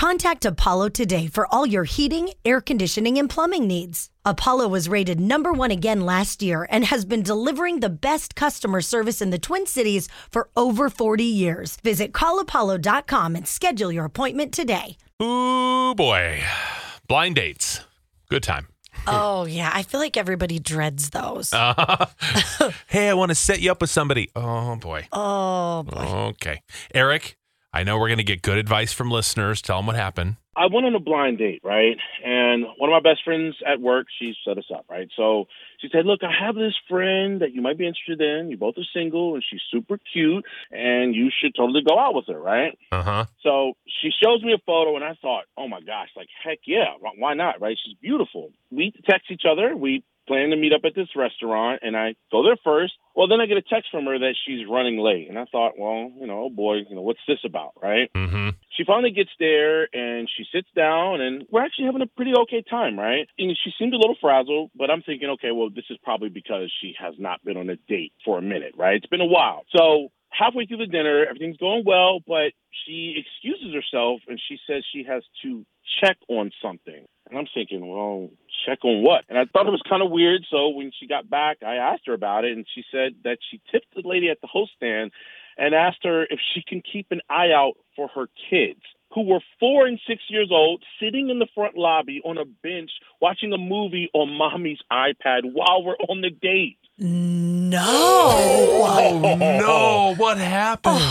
Contact Apollo today for all your heating, air conditioning, and plumbing needs. Apollo was rated number one again last year and has been delivering the best customer service in the Twin Cities for over 40 years. Visit callapollo.com and schedule your appointment today. Ooh, boy. Blind dates. Good time. Oh, yeah. I feel like everybody dreads those. Uh, hey, I want to set you up with somebody. Oh, boy. oh, boy. Okay. Eric, I know we're going to get good advice from listeners. Tell them what happened. I went on a blind date, right? And one of my best friends at work, she set us up, right? So she said, Look, I have this friend that you might be interested in. You both are single and she's super cute and you should totally go out with her, right? Uh huh. So she shows me a photo and I thought, Oh my gosh, like heck yeah, why not, right? She's beautiful. We text each other. We plan to meet up at this restaurant and I go there first. Well, then I get a text from her that she's running late. And I thought, well, you know, oh boy, you know, what's this about, right? Mm-hmm. She finally gets there and she sits down and we're actually having a pretty okay time, right? And she seemed a little frazzled, but I'm thinking, okay, well, this is probably because she has not been on a date for a minute, right? It's been a while. So halfway through the dinner, everything's going well, but she excuses herself and she says she has to check on something. And I'm thinking, well, check on what? And I thought it was kind of weird. So when she got back, I asked her about it, and she said that she tipped the lady at the host stand and asked her if she can keep an eye out for her kids. Who were four and six years old, sitting in the front lobby on a bench watching a movie on mommy's iPad while we're on the date. No. Oh, no. What happened?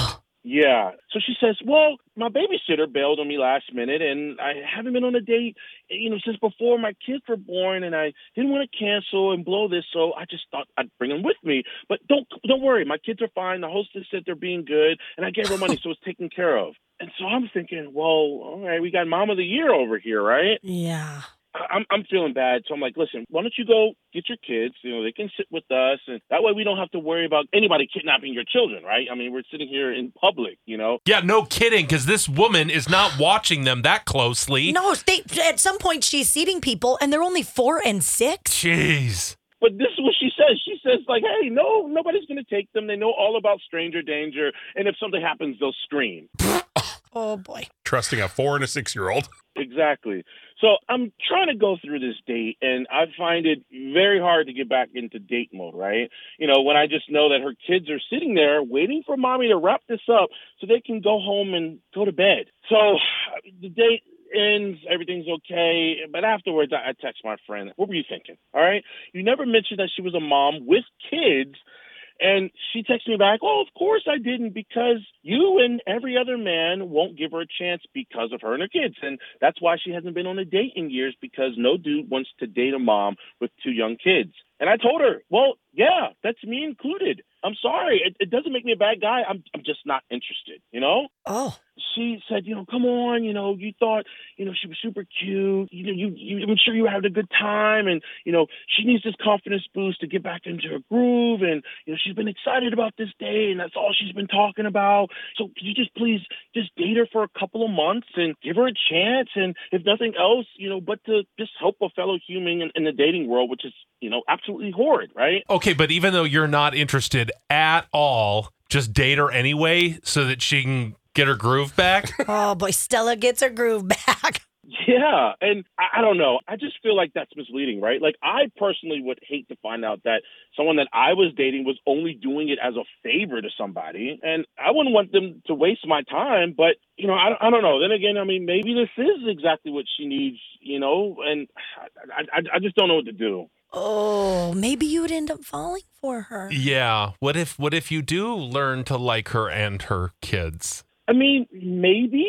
Yeah. So she says, Well, my babysitter bailed on me last minute and I haven't been on a date, you know, since before my kids were born and I didn't want to cancel and blow this, so I just thought I'd bring them with me. But don't don't worry, my kids are fine. The hostess said they're being good and I gave her money so it's taken care of. And so I'm thinking, well, all right, we got mom of the year over here, right? Yeah. I'm I'm feeling bad, so I'm like, listen, why don't you go get your kids? You know, they can sit with us, and that way we don't have to worry about anybody kidnapping your children, right? I mean, we're sitting here in public, you know. Yeah, no kidding, because this woman is not watching them that closely. No, they, at some point she's seating people and they're only four and six. Jeez. But this is what she says. She says, like, hey, no, nobody's going to take them. They know all about stranger danger, and if something happens, they'll scream. Oh, boy. Trusting a four and a six year old. Exactly. So I'm trying to go through this date, and I find it very hard to get back into date mode, right? You know, when I just know that her kids are sitting there waiting for mommy to wrap this up so they can go home and go to bed. So the date ends, everything's okay. But afterwards, I I text my friend, What were you thinking? All right. You never mentioned that she was a mom with kids. And she texts me back, Oh, of course I didn't, because you and every other man won't give her a chance because of her and her kids. And that's why she hasn't been on a date in years, because no dude wants to date a mom with two young kids. And I told her, Well, yeah, that's me included. I'm sorry. It, it doesn't make me a bad guy. I'm, I'm just not interested, you know? Oh. She said, you know, come on, you know, you thought, you know, she was super cute. You know, you, you I'm sure you had a good time, and you know, she needs this confidence boost to get back into her groove, and you know, she's been excited about this day, and that's all she's been talking about. So, could you just please just date her for a couple of months and give her a chance, and if nothing else, you know, but to just help a fellow human in, in the dating world, which is, you know, absolutely horrid, right? Okay, but even though you're not interested at all, just date her anyway so that she can get her groove back. Oh, boy. Stella gets her groove back. Yeah, and I, I don't know. I just feel like that's misleading, right? Like I personally would hate to find out that someone that I was dating was only doing it as a favor to somebody, and I wouldn't want them to waste my time. But you know, I, I don't know. Then again, I mean, maybe this is exactly what she needs, you know, and I, I, I just don't know what to do. Oh, maybe you would end up falling for her. yeah. What if what if you do learn to like her and her kids? I mean, maybe,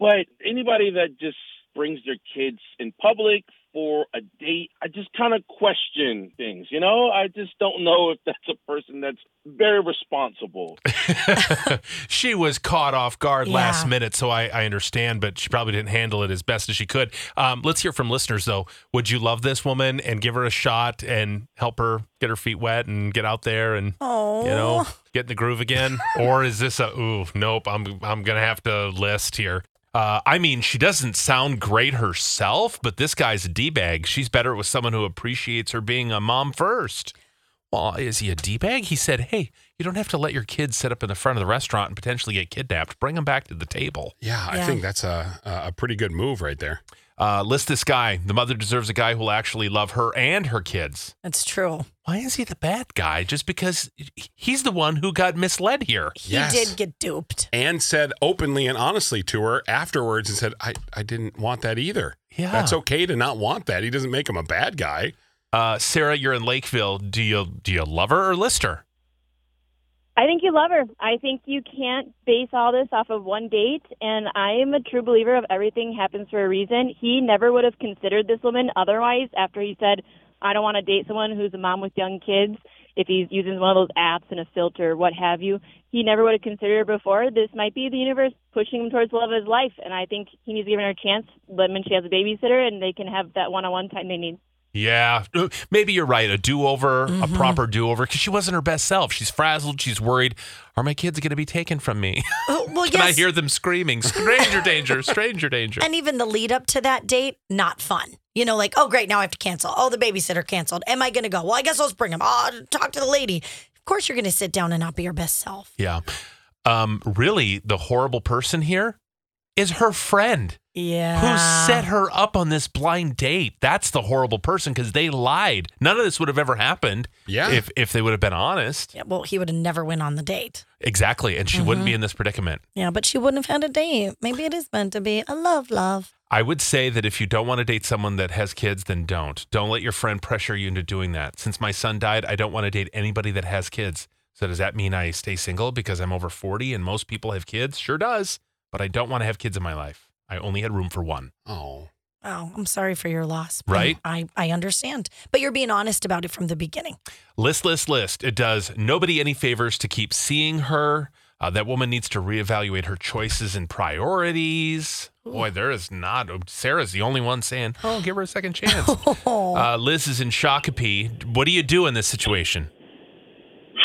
but anybody that just brings their kids in public for a date, I just kind of question things, you know? I just don't know if that's a person that's very responsible. she was caught off guard last minute, so I, I understand, but she probably didn't handle it as best as she could. Um, let's hear from listeners, though. Would you love this woman and give her a shot and help her get her feet wet and get out there and Oh. you know get in the groove again? or is this a ooh nope? I'm I'm gonna have to list here. Uh, I mean, she doesn't sound great herself, but this guy's a d bag. She's better with someone who appreciates her being a mom first. Well, is he a D bag? He said, Hey, you don't have to let your kids sit up in the front of the restaurant and potentially get kidnapped. Bring them back to the table. Yeah, I think that's a a pretty good move right there. Uh, list this guy. The mother deserves a guy who will actually love her and her kids. That's true. Why is he the bad guy? Just because he's the one who got misled here. He Yes. did get duped. And said openly and honestly to her afterwards and said, I, I didn't want that either. Yeah. That's okay to not want that. He doesn't make him a bad guy. Uh, Sarah, you're in Lakeville. Do you do you love her or list her? I think you love her. I think you can't base all this off of one date. And I am a true believer of everything happens for a reason. He never would have considered this woman otherwise after he said, I don't want to date someone who's a mom with young kids. If he's using one of those apps and a filter, what have you, he never would have considered her before. This might be the universe pushing him towards the love of his life. And I think he needs to give her a chance. Let him and she has a babysitter and they can have that one on one time they need. Yeah, uh, maybe you're right. A do over, a proper do over, because she wasn't her best self. She's frazzled. She's worried. Are my kids going to be taken from me? Oh, well, Can I hear them screaming, stranger danger, stranger danger? And even the lead up to that date, not fun. You know, like, oh, great, now I have to cancel. Oh, the babysitter canceled. Am I going to go? Well, I guess I'll just bring him. Oh, talk to the lady. Of course, you're going to sit down and not be your best self. Yeah. Um, really, the horrible person here is her friend Yeah. who set her up on this blind date. That's the horrible person because they lied. None of this would have ever happened Yeah. if if they would have been honest. Yeah, well, he would have never went on the date. Exactly. And she wouldn't mm-hmm. be in this predicament. Yeah, but she wouldn't have had a date. Maybe it is meant to be a love, love. I would say that if you don't want to date someone that has kids, then don't. Don't let your friend pressure you into doing that. Since my son died, I don't want to date anybody that has kids. So does that mean I stay single because I'm over 40 and most people have kids? Sure does. But I don't want to have kids in my life. I only had room for one. Oh. Oh, I'm sorry for your loss. Right? I, I understand. But you're being honest about it from the beginning. List, list, list. It does nobody any favors to keep seeing her. Uh, that woman needs to reevaluate her choices and priorities. Boy, there is not. Sarah's the only one saying, "Oh, give her a second chance." uh, Liz is in Shakopee. What do you do in this situation?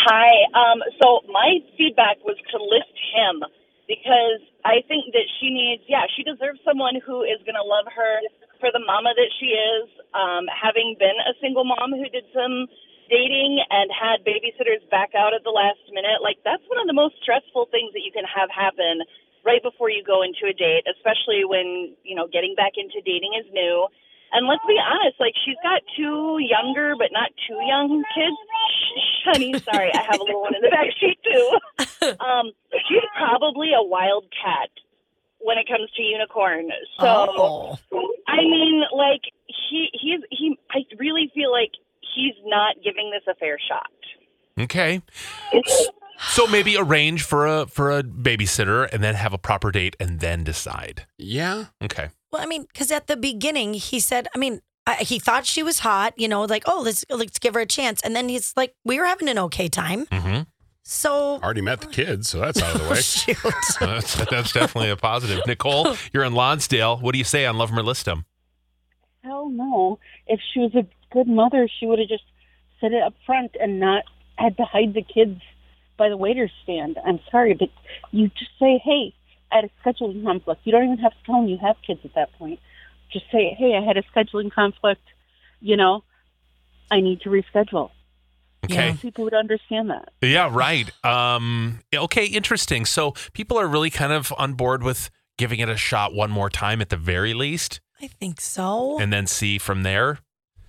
Hi. Um, so my feedback was to list him because I think that she needs, yeah, she deserves someone who is going to love her for the mama that she is. Um, having been a single mom who did some dating and had babysitters back out at the last minute, like that's one of the most stressful things that you can have happen right before you go into a date, especially when, you know, getting back into dating is new. And let's be honest, like she's got two younger but not too young kids. Shh, honey, sorry, I have a little one in the back seat too. Um, she's probably a wild cat when it comes to unicorn. So oh. I mean, like he he's he. I really feel like he's not giving this a fair shot. Okay. So maybe arrange for a for a babysitter and then have a proper date and then decide. Yeah. Okay. Well, I mean, because at the beginning he said, I mean, I, he thought she was hot, you know, like, oh, let's let's give her a chance. And then he's like, we were having an okay time. Mm-hmm. So Already met the kids, so that's out of the way. shoot. That's, that's definitely a positive. Nicole, you're in Lonsdale. What do you say on Love 'em or List 'em? Hell no. If she was a good mother, she would have just said it up front and not had to hide the kids by the waiter's stand. I'm sorry, but you just say, hey, I had a scheduling conflict. You don't even have to tell them you have kids at that point. Just say, hey, I had a scheduling conflict. You know, I need to reschedule. Okay. People would understand that. Yeah, right. Um, okay, interesting. So people are really kind of on board with giving it a shot one more time at the very least, I think so. and then see from there.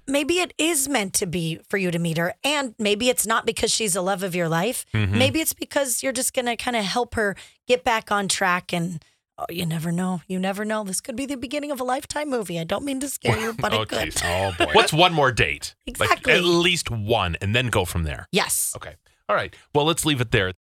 maybe it is meant to be for you to meet her. And maybe it's not because she's the love of your life. Mhm. Maybe it's because you're just going to kind of help her get back on track. And oh, you never know. You never know. This could be the beginning of a lifetime movie. I don't mean to scare you, but oh, it could. geez. Oh boy. What's one more date? Like, Exactly. at least one, and then go from there. Yes. Okay. All right. Well, let's leave it there.